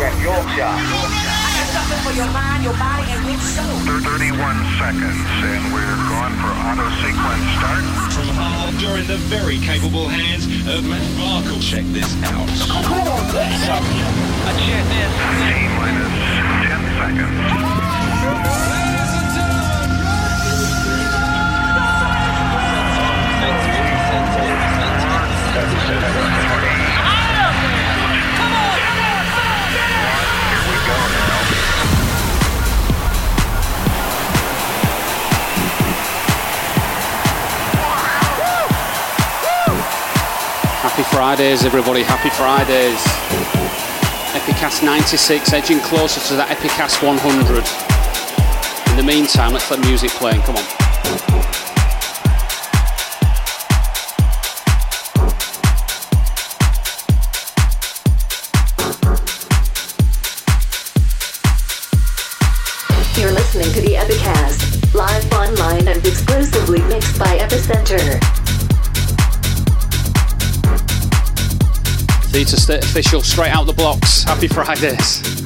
Rep Yorkshire. I got something for your mind, your body, and your soul. 31 seconds, and we're going for auto sequence start. Uh, From Hull, you're in the very capable hands of Matt Markle. Check this out. Come on, let's up. I check this. T minus 10 seconds. Here Happy Fridays, everybody. Happy Fridays. Epicast 96, edging closer to that Epicast 100. In the meantime, let's let music play. Come on. Theta State official, straight out the blocks. Happy Fridays.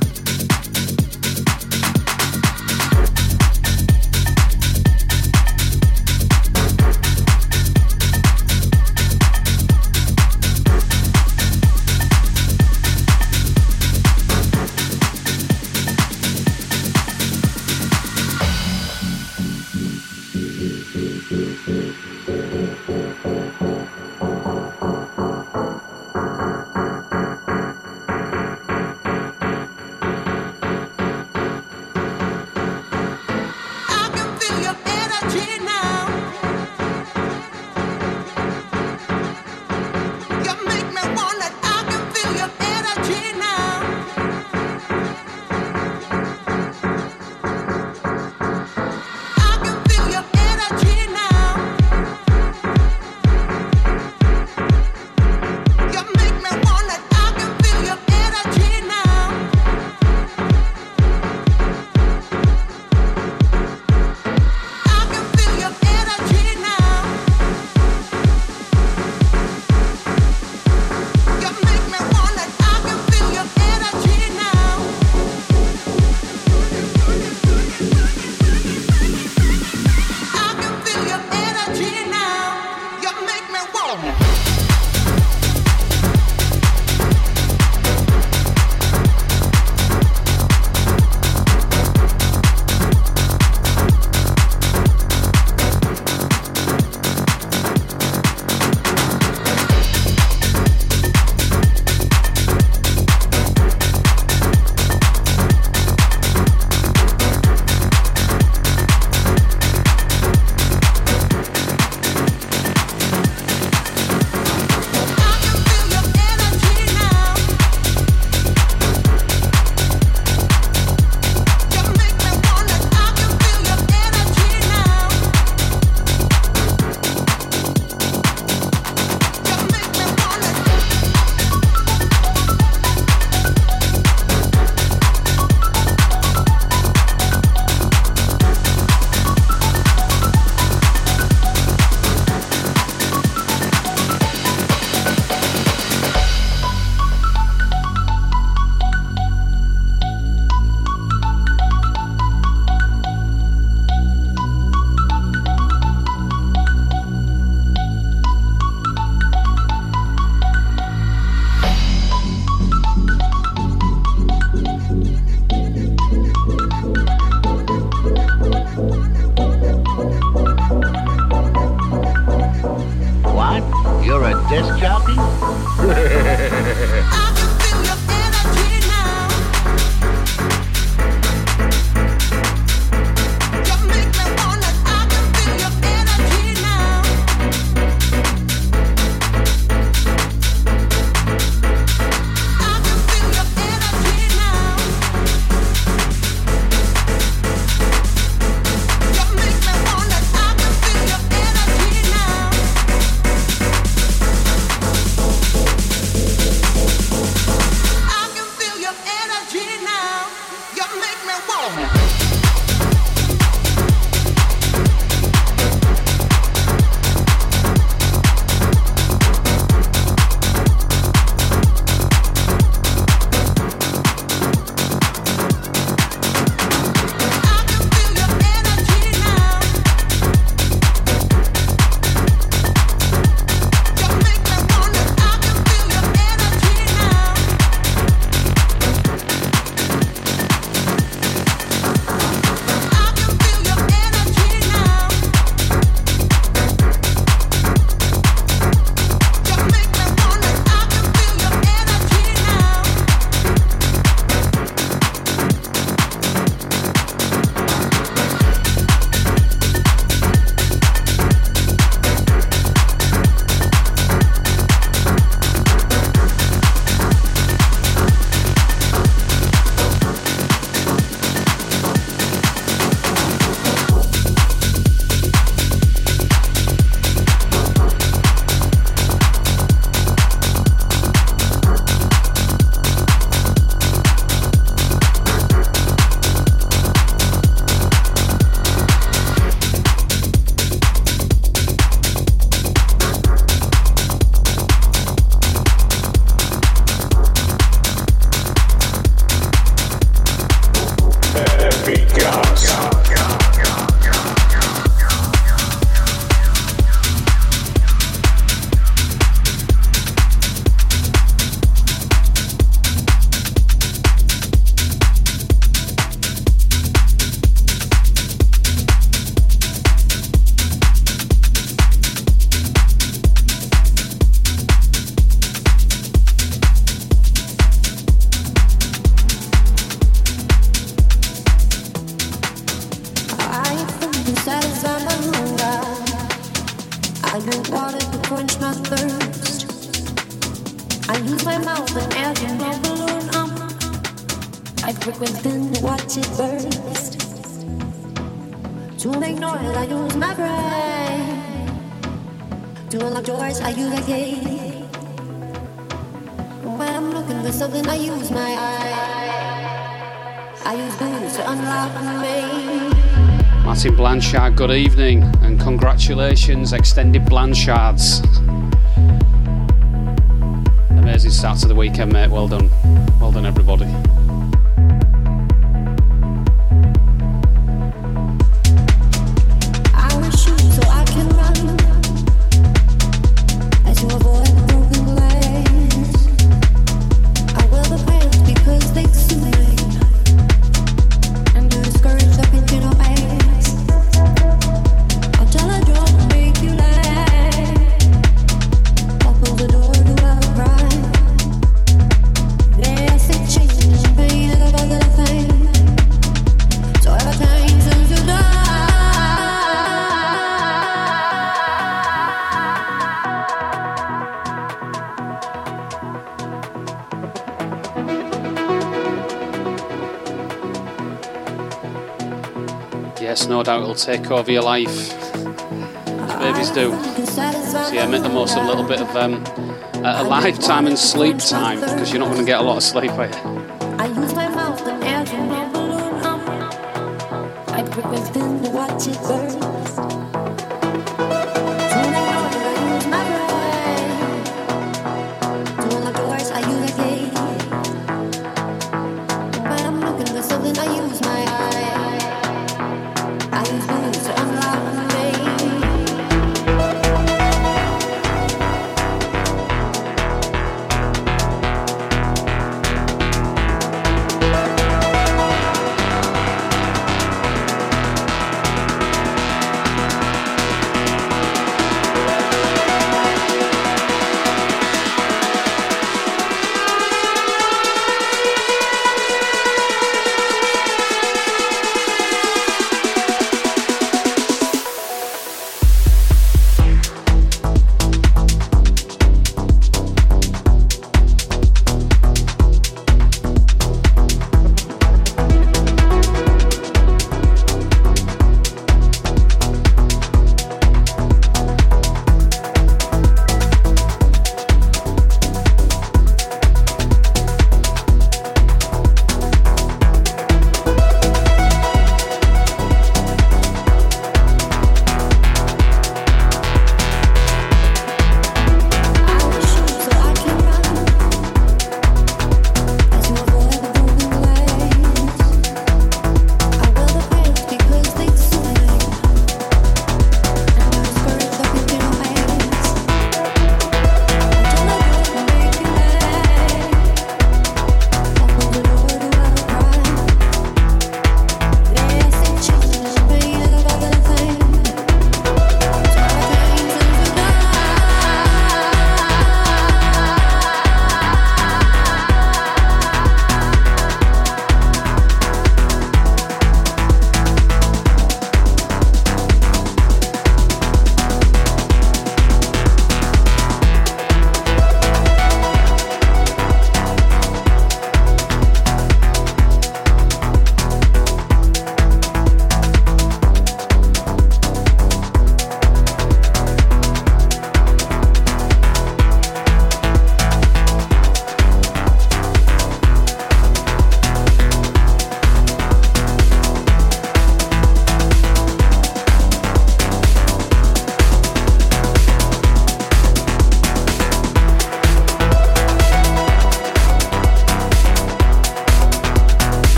My thirst. I use my mouth and air to my balloon up. I prick within to watch it burst. To make noise, I use my brain. To unlock doors, I use a key. When I'm looking for something, I use my eye. I use booze to unlock me. Martin Blanchard, good evening and congratulations, extended Blanchards. Amazing start to the weekend, mate. Well done. Well done, everybody. Doubt it'll take over your life. As babies do. So yeah, make the most of a little bit of um, a lifetime and sleep time because you're not going to get a lot of sleep, are you?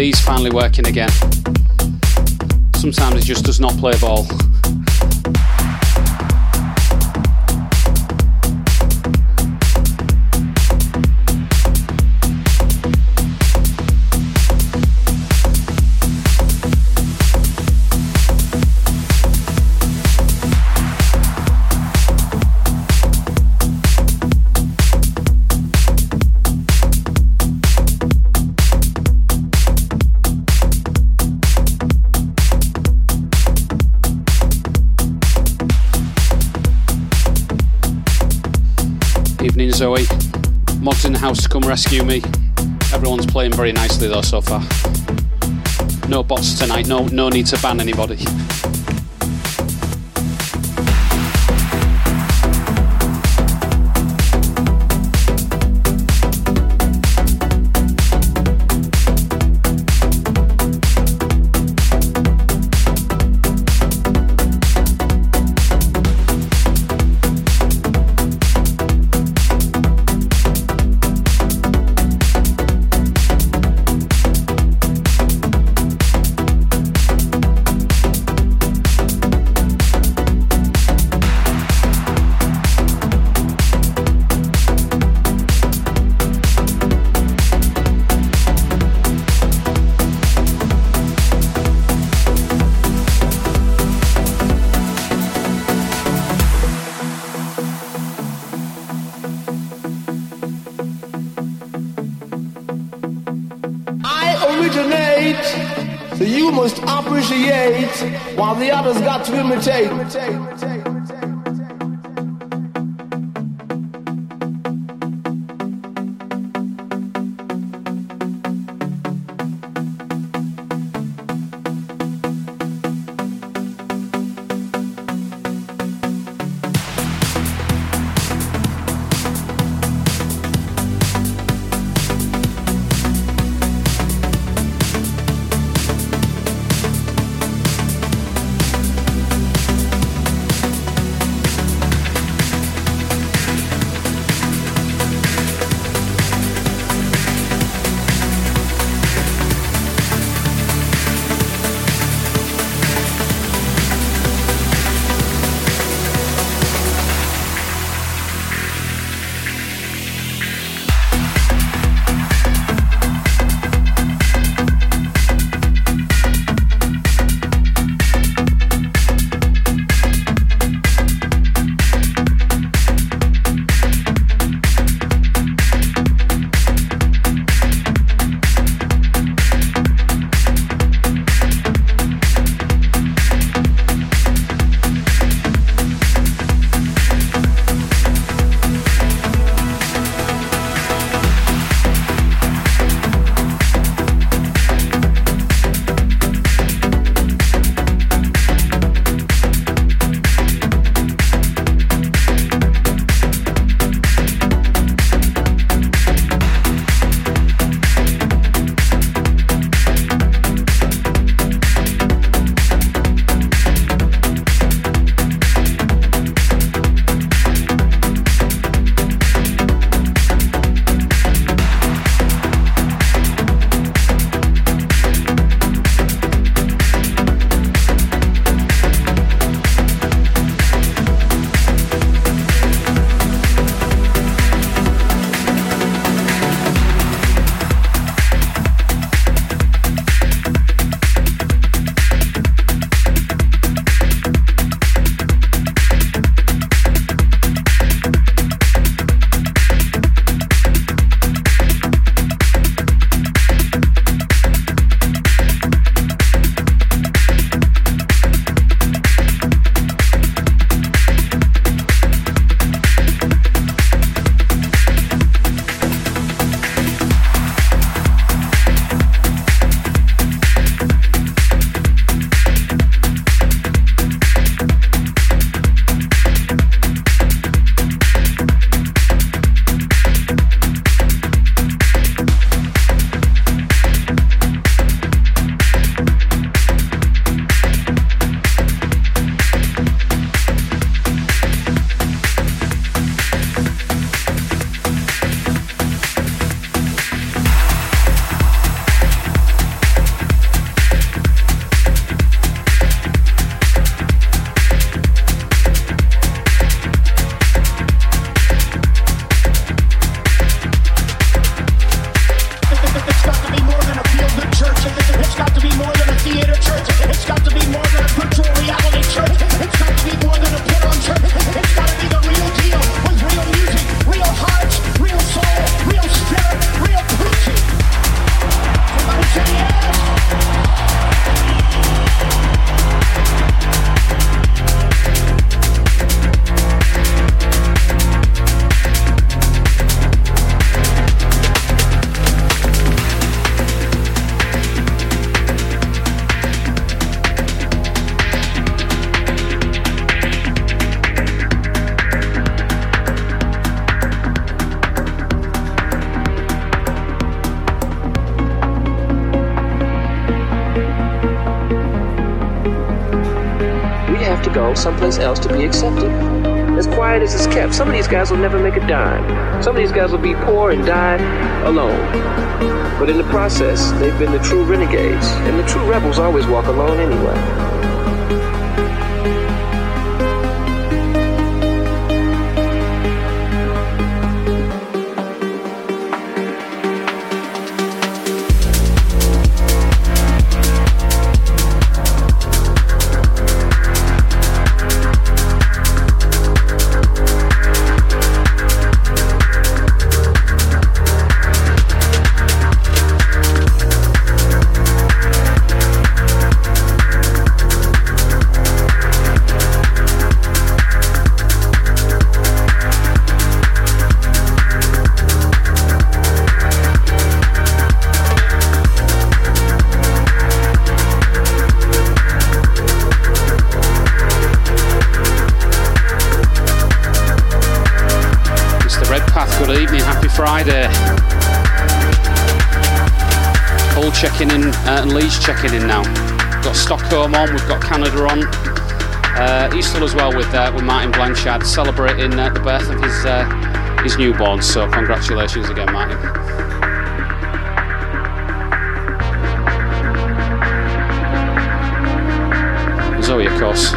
ID's finally working again. Sometimes it just does not play ball. Rescue me. Everyone's playing very nicely though so far. No bots tonight, no no need to ban anybody. Imitate. Been the true renegades, Celebrating uh, the birth of his uh, his newborn. So congratulations again, Martin. Zoe, of course,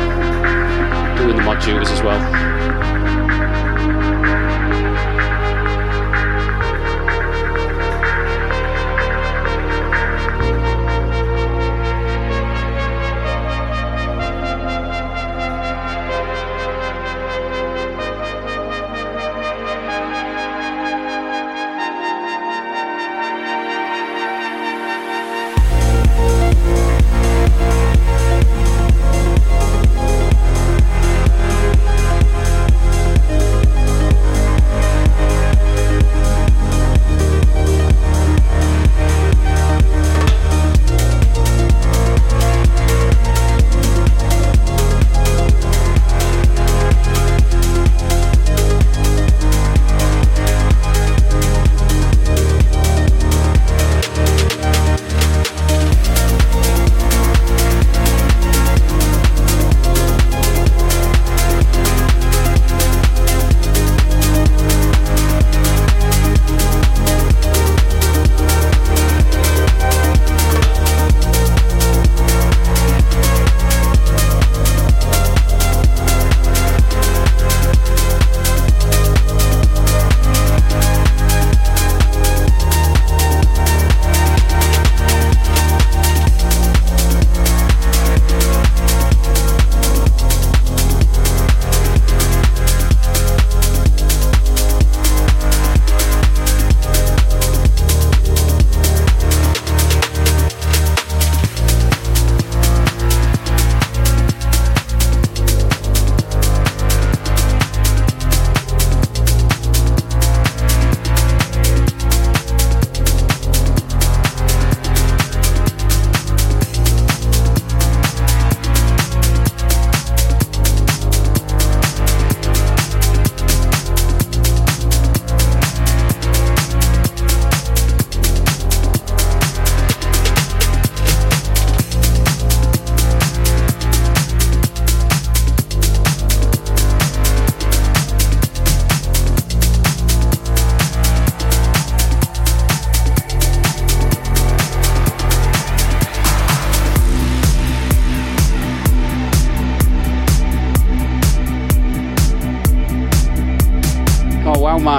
doing the mod duties as well.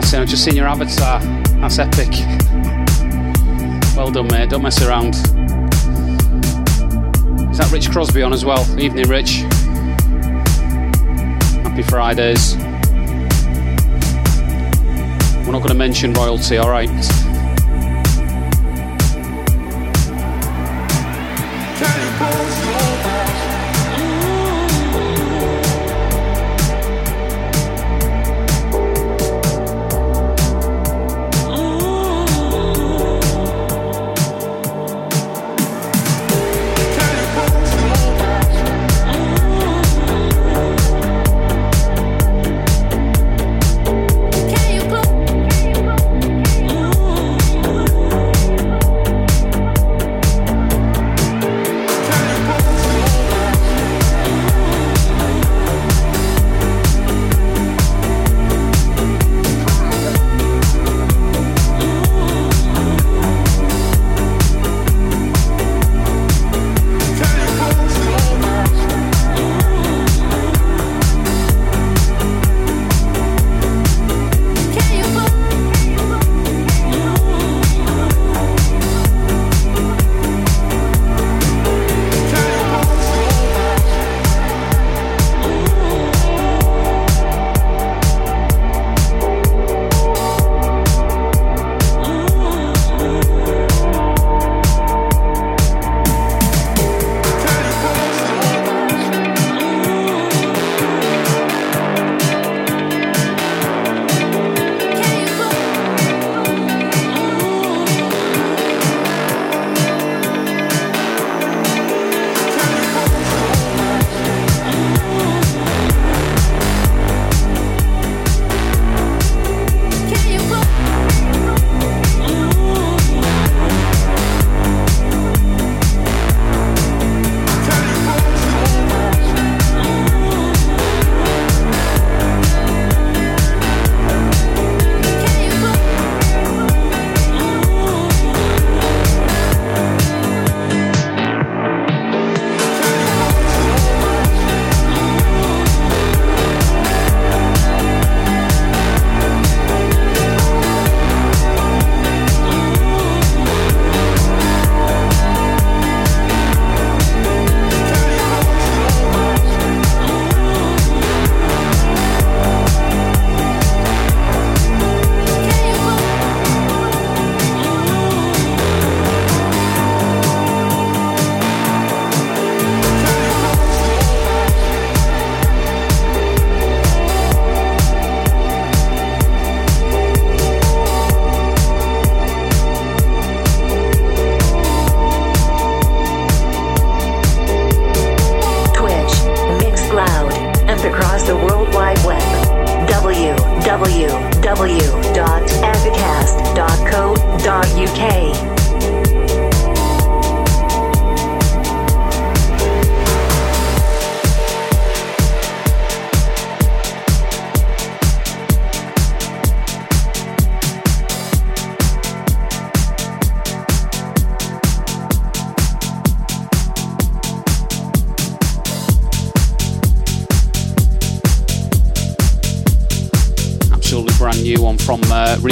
Martin, I've just seen your avatar. That's epic. Well done, mate. Don't mess around. Is that Rich Crosby on as well? Evening, Rich. Happy Fridays. We're not going to mention royalty, alright?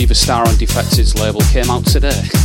Uh, Riva Starr on Defected's label. Came out today.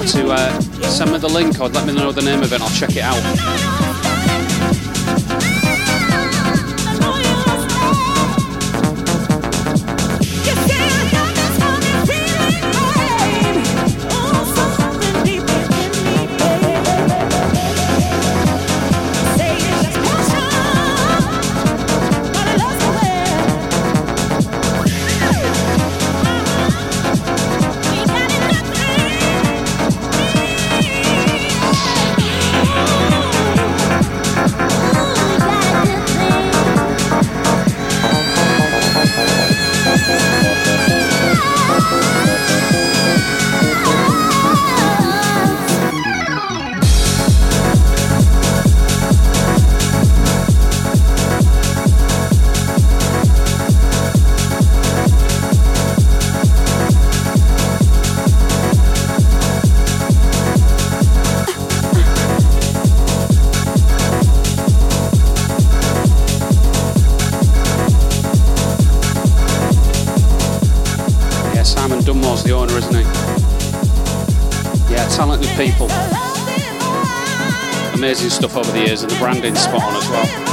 Uh, the link or let me know the name of it and I'll check it out. Stuff over the years, and the branding's spot on as well.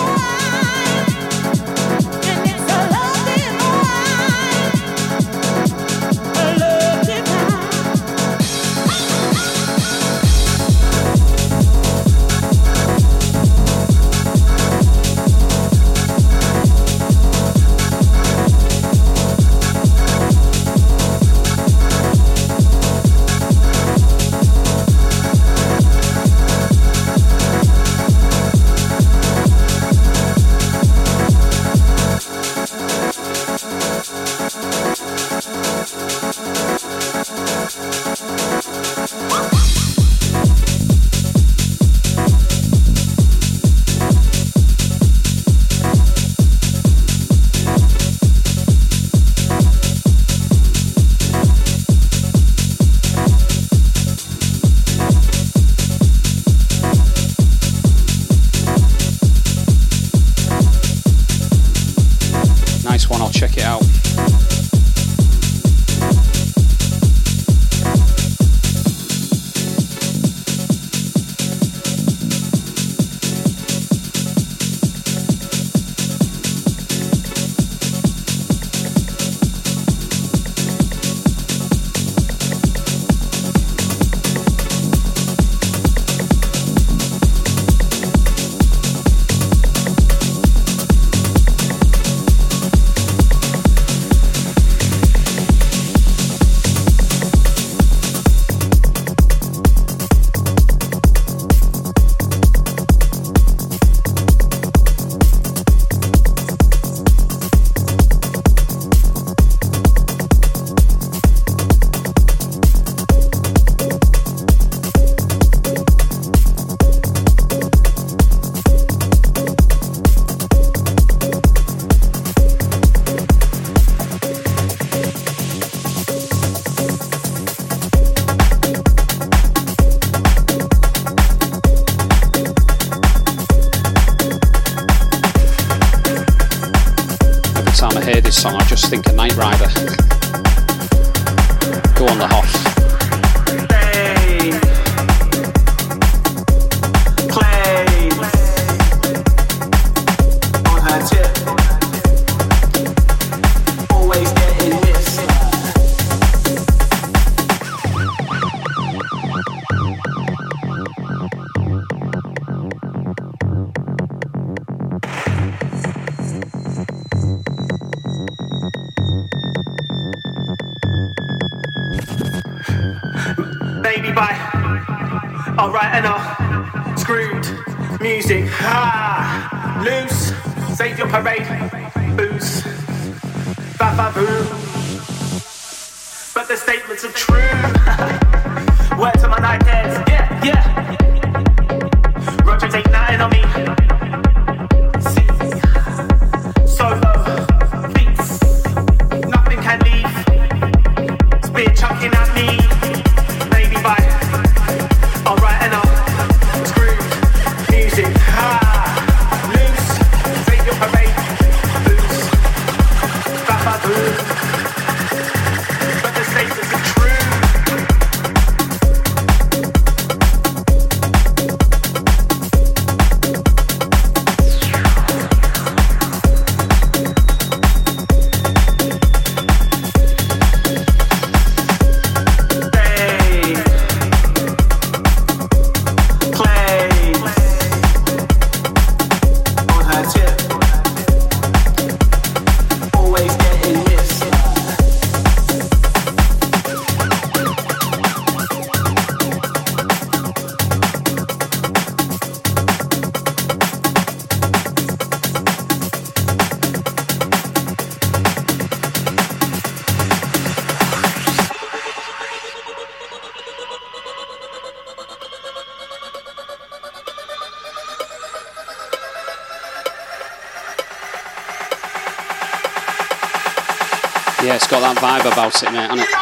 About it, mate. foggy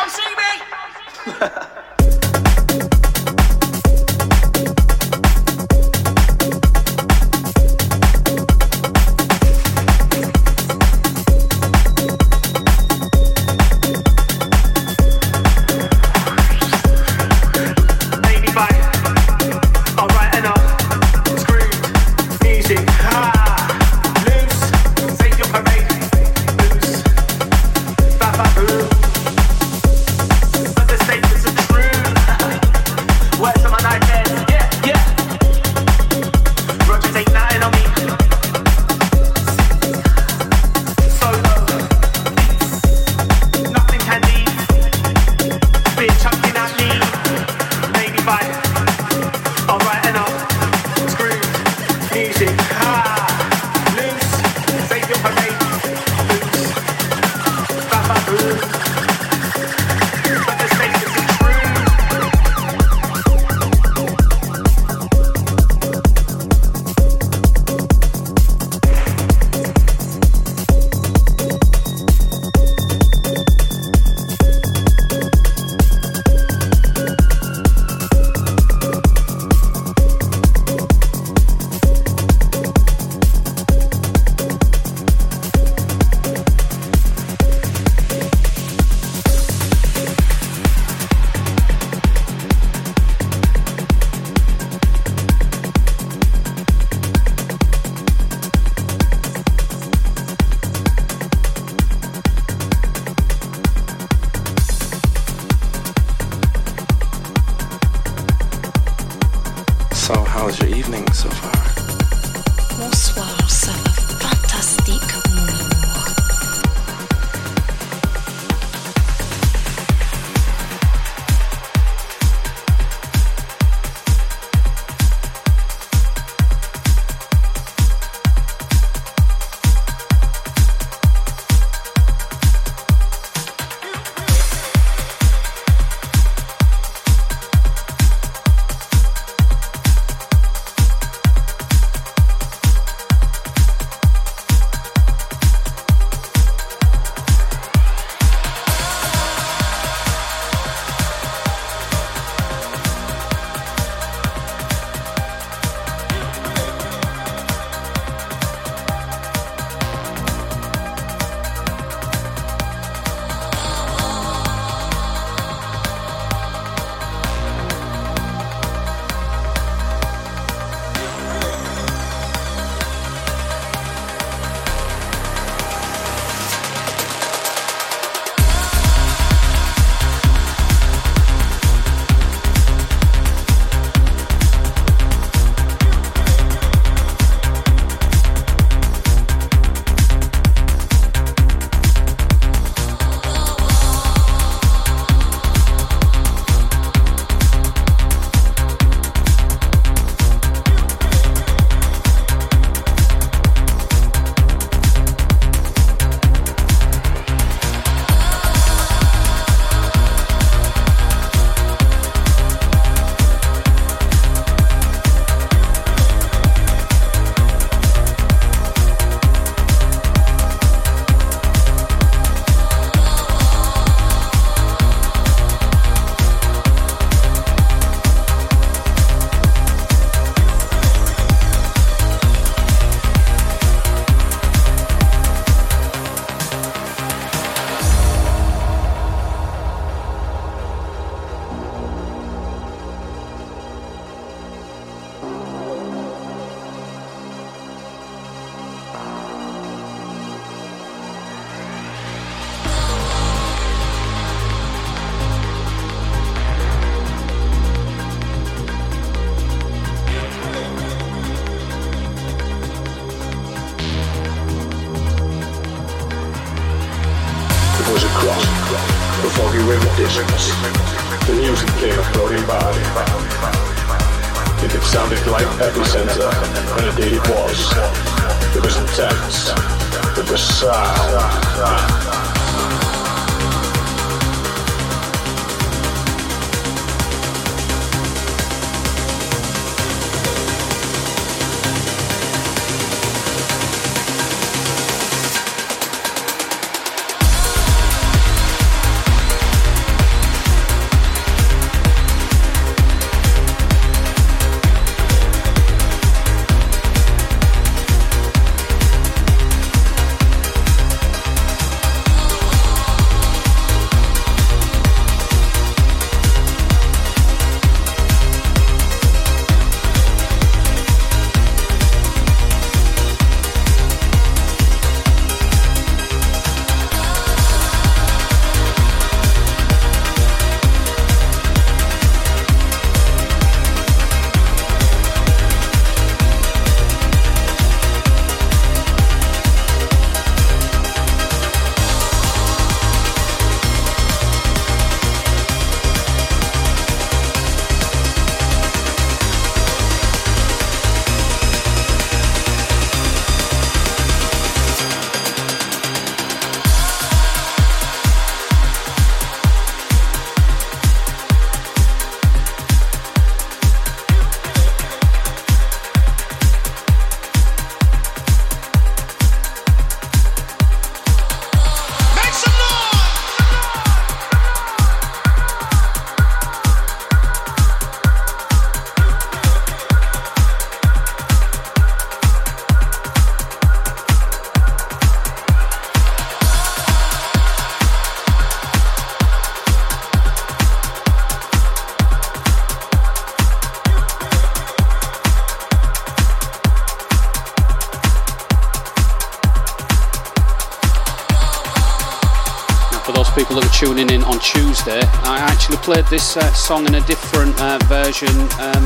tuning in on Tuesday, I actually played this uh, song in a different uh, version um,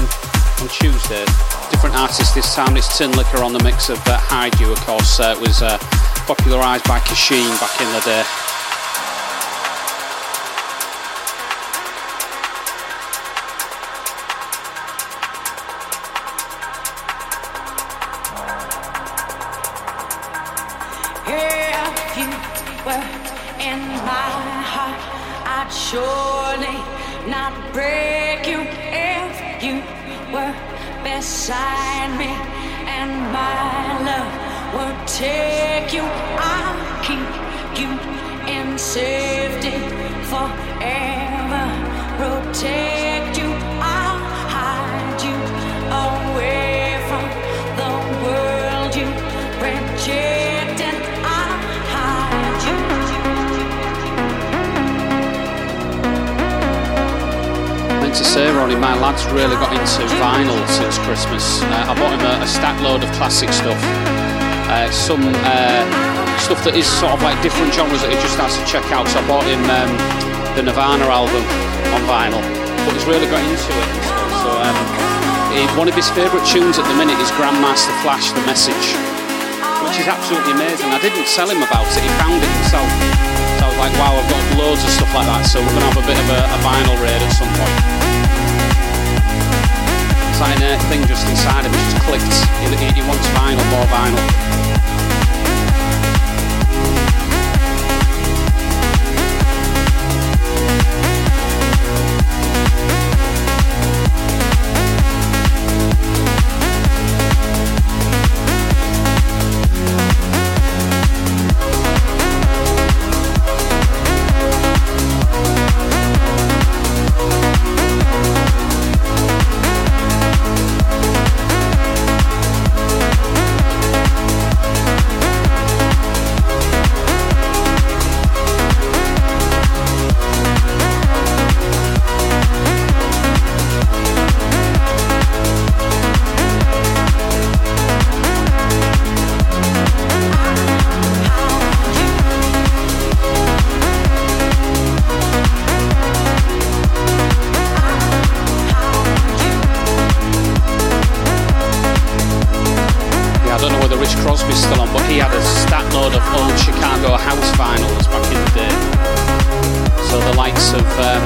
on Tuesday. Different artist this time. It's Tinlicker on the mix of uh, Hide You, of course. Uh, it was uh, popularised by Kosheen back in the day. That is sort of like different genres that he just has to check out. So I bought him um, the Nirvana album on vinyl, but he's really got into it. So um, he, one of his favourite tunes at the minute is Grandmaster Flash, The Message, which is absolutely amazing. I didn't tell him about it; he found it himself. So I was like, wow, I've got loads of stuff like that. So we're gonna have a bit of a, a vinyl raid at some point. Like an thing just inside him, it just clicked. He, he wants vinyl, more vinyl. Butch Crosby's still on, but he had a stat load of old Chicago house finals back in the day. So the likes of um,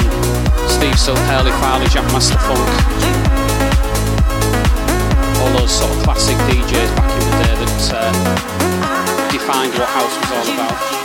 Steve Silk, Hurley Farley, Jackmaster Funk, all those sort of classic DJs back in the day that uh, defined what house was all about.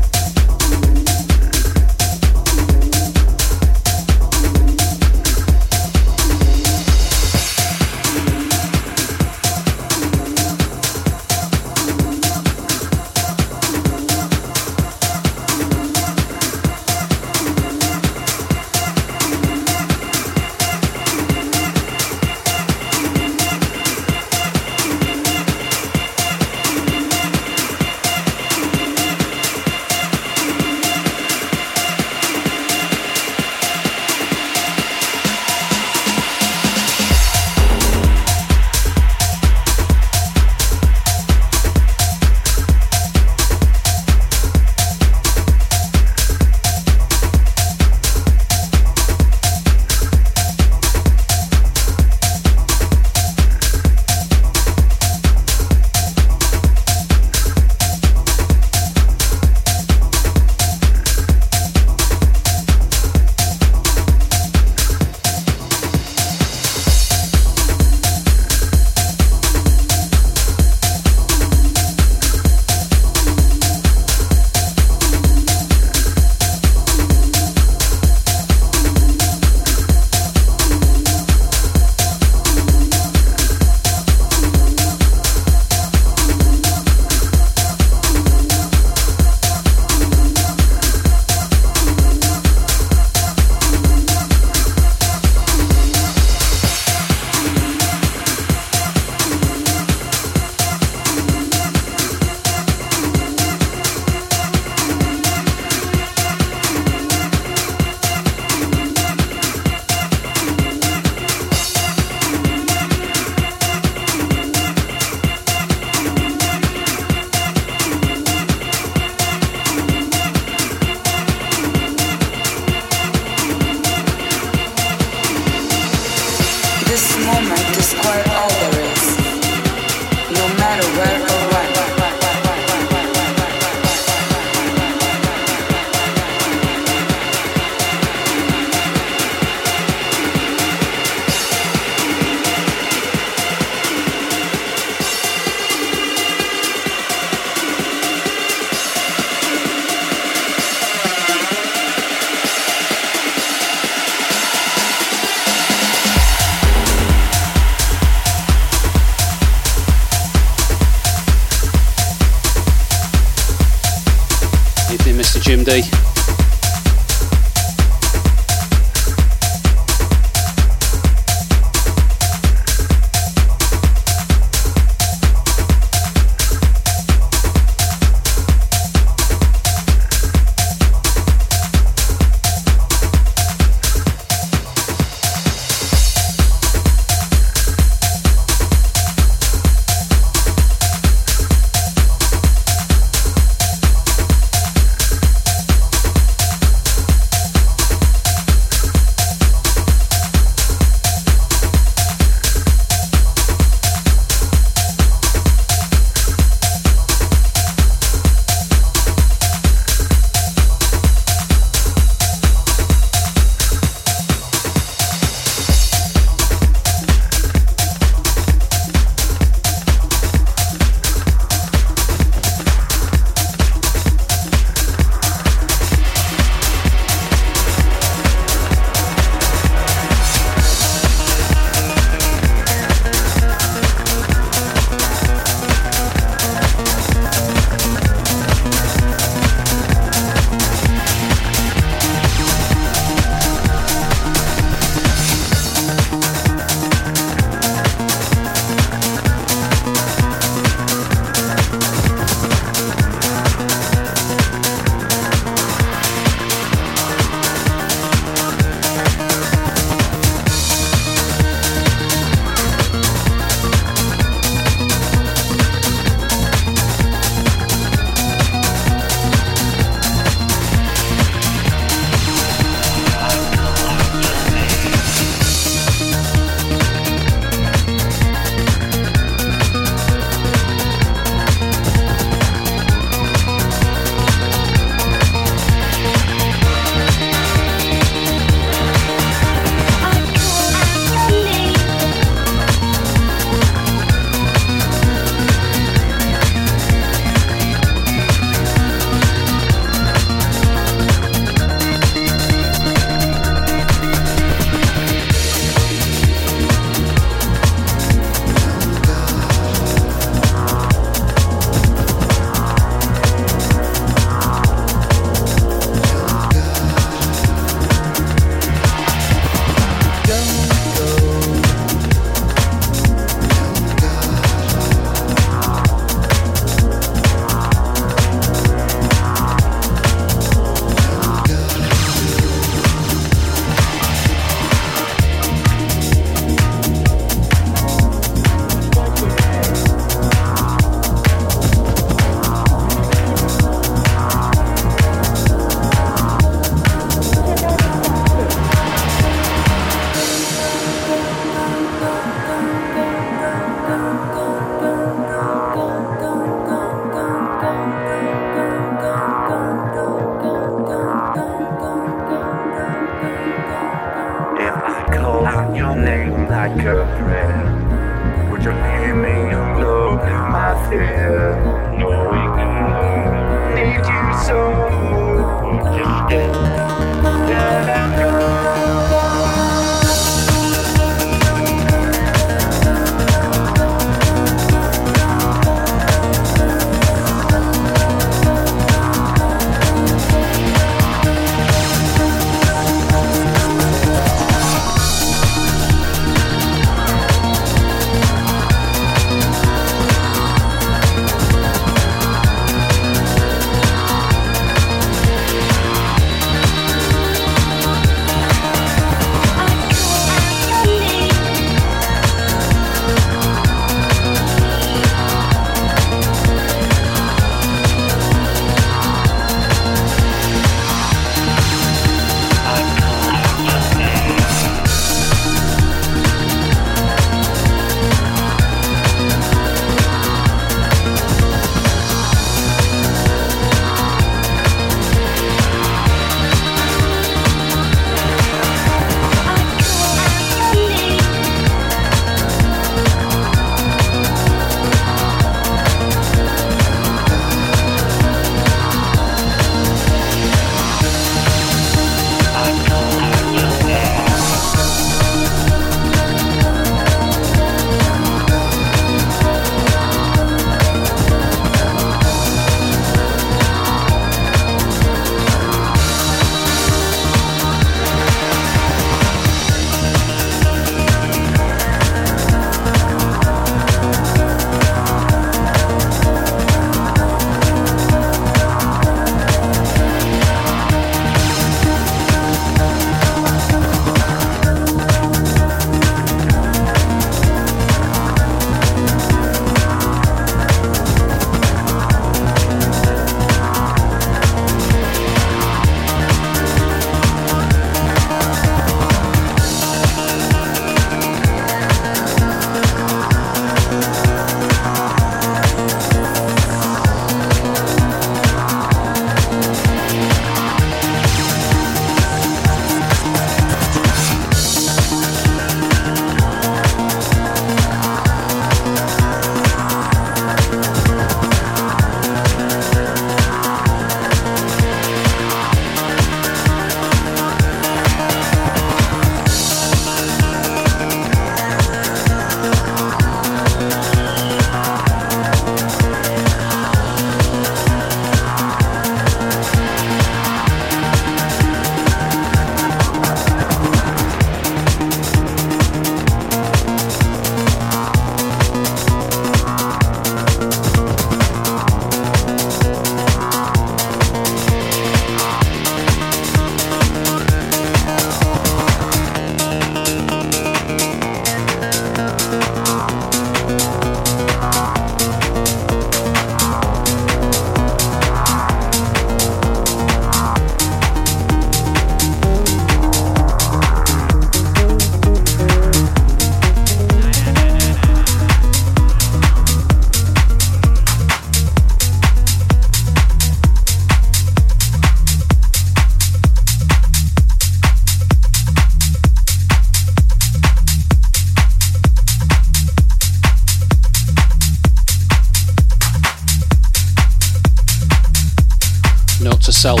to self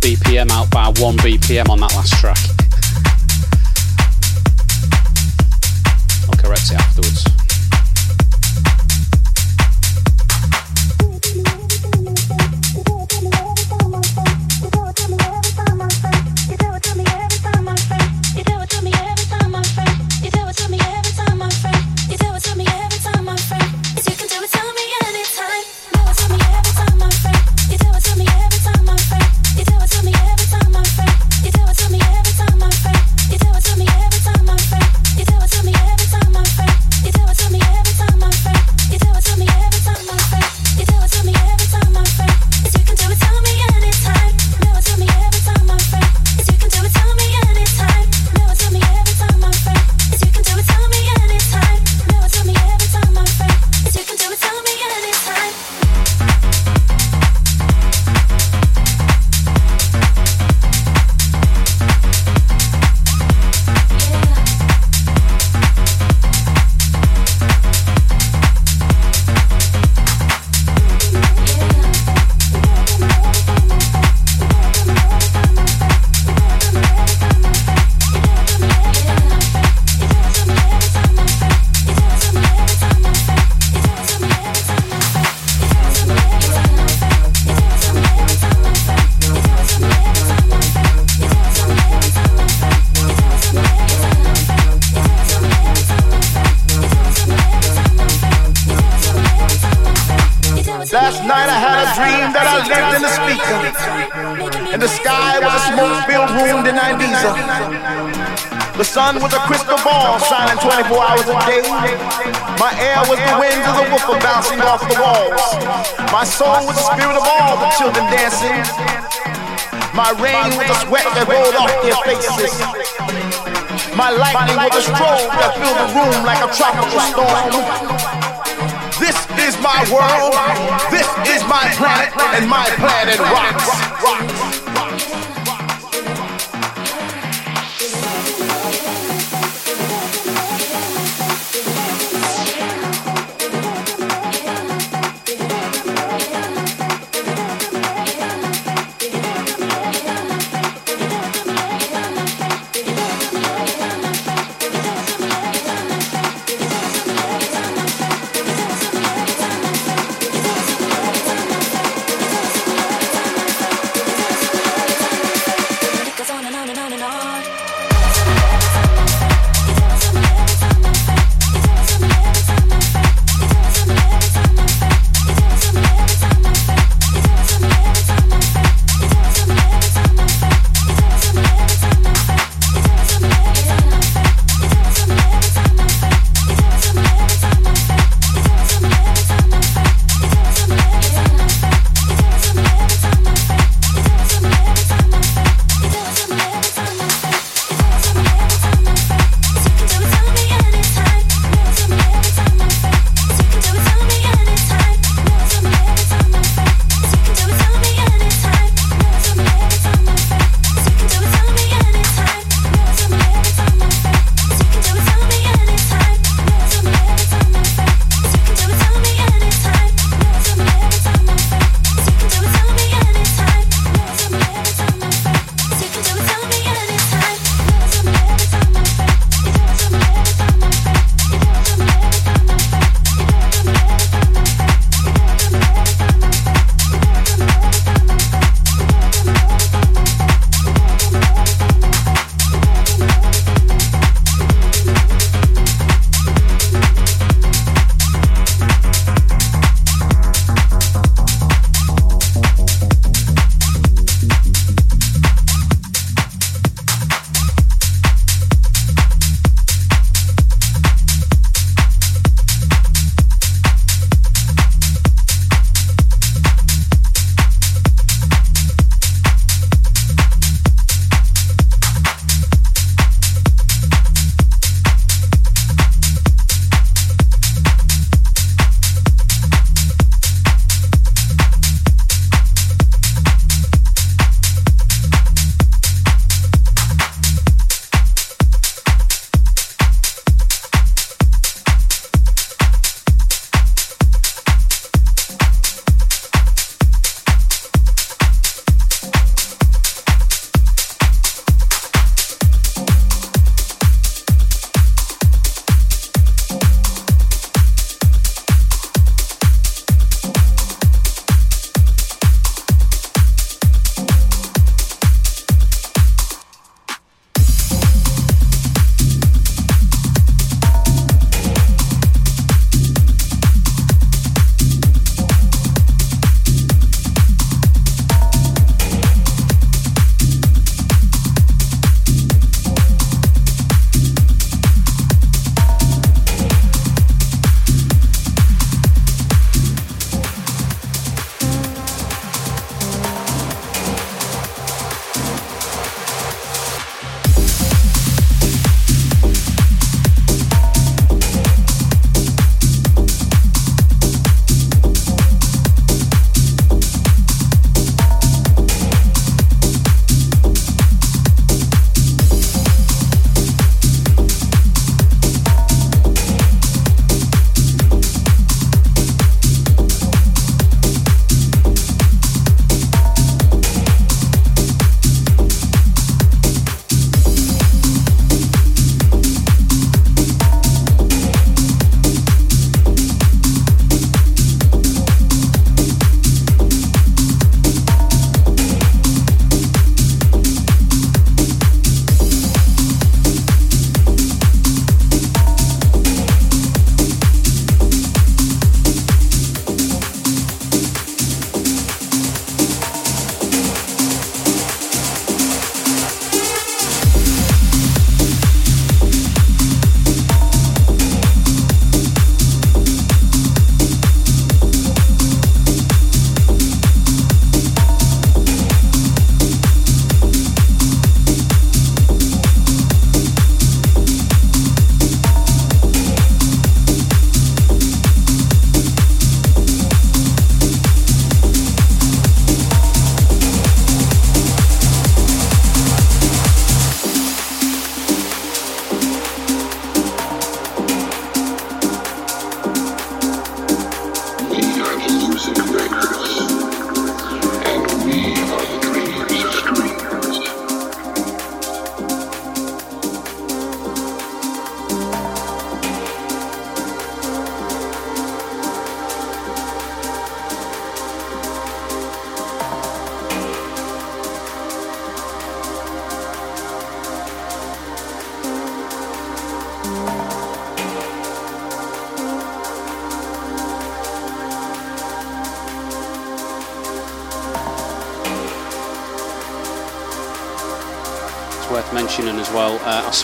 BPM out by 1 BPM on that last track. I'll correct it afterwards.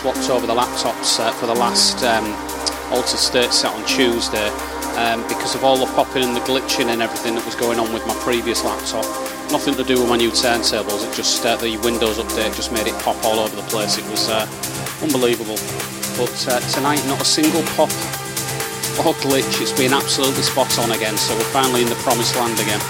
Swapped over the laptops uh, for the last um, Altered State set on Tuesday um, because of all the popping and the glitching and everything that was going on with my previous laptop. Nothing to do with my new turntables, it just uh, the Windows update just made it pop all over the place. It was uh, unbelievable. But uh, tonight, not a single pop or glitch. It's been absolutely spot on again, so we're finally in the promised land again.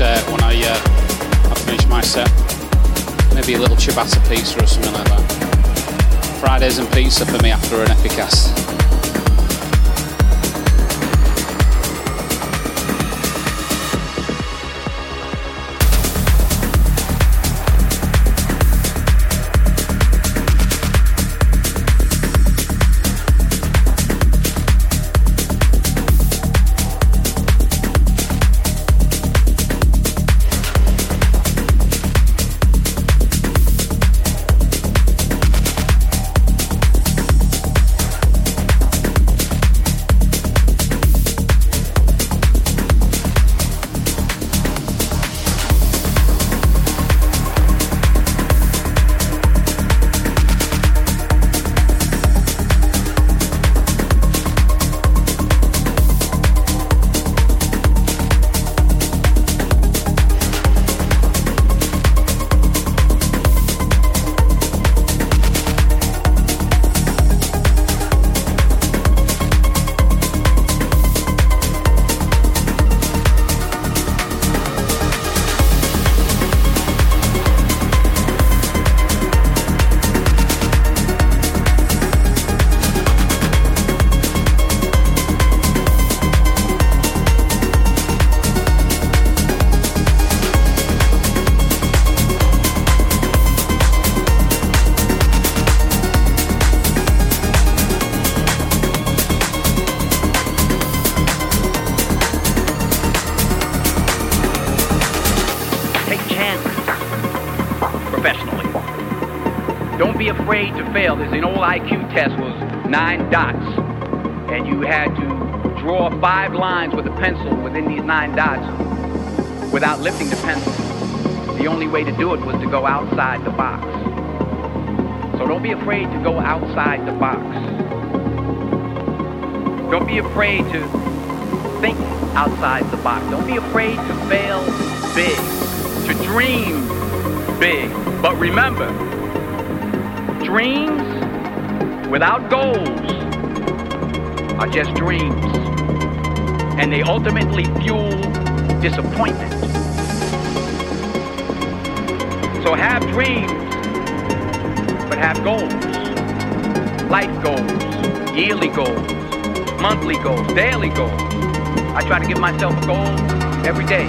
uh, when I, uh, I finish my set. Maybe a little ciabatta pizza or something like that. Fridays and pizza for me after an Epicast. To think outside the box. Don't be afraid to fail big, to dream big. But remember, dreams without goals are just dreams. And they ultimately fuel disappointment. So have dreams, but have goals. Life goals, yearly goals, monthly goals, daily goals. I try to give myself a goal every day.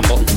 Pressing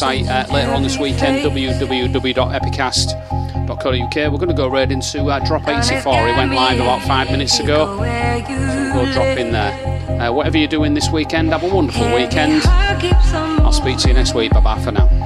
website uh, later on this weekend, www.epicast.co.uk. We're going to go right into uh, Drop 84. It went live about five minutes ago. So we'll go drop in there. Uh, whatever you're doing this weekend, have a wonderful weekend. I'll speak to you next week. Bye bye for now.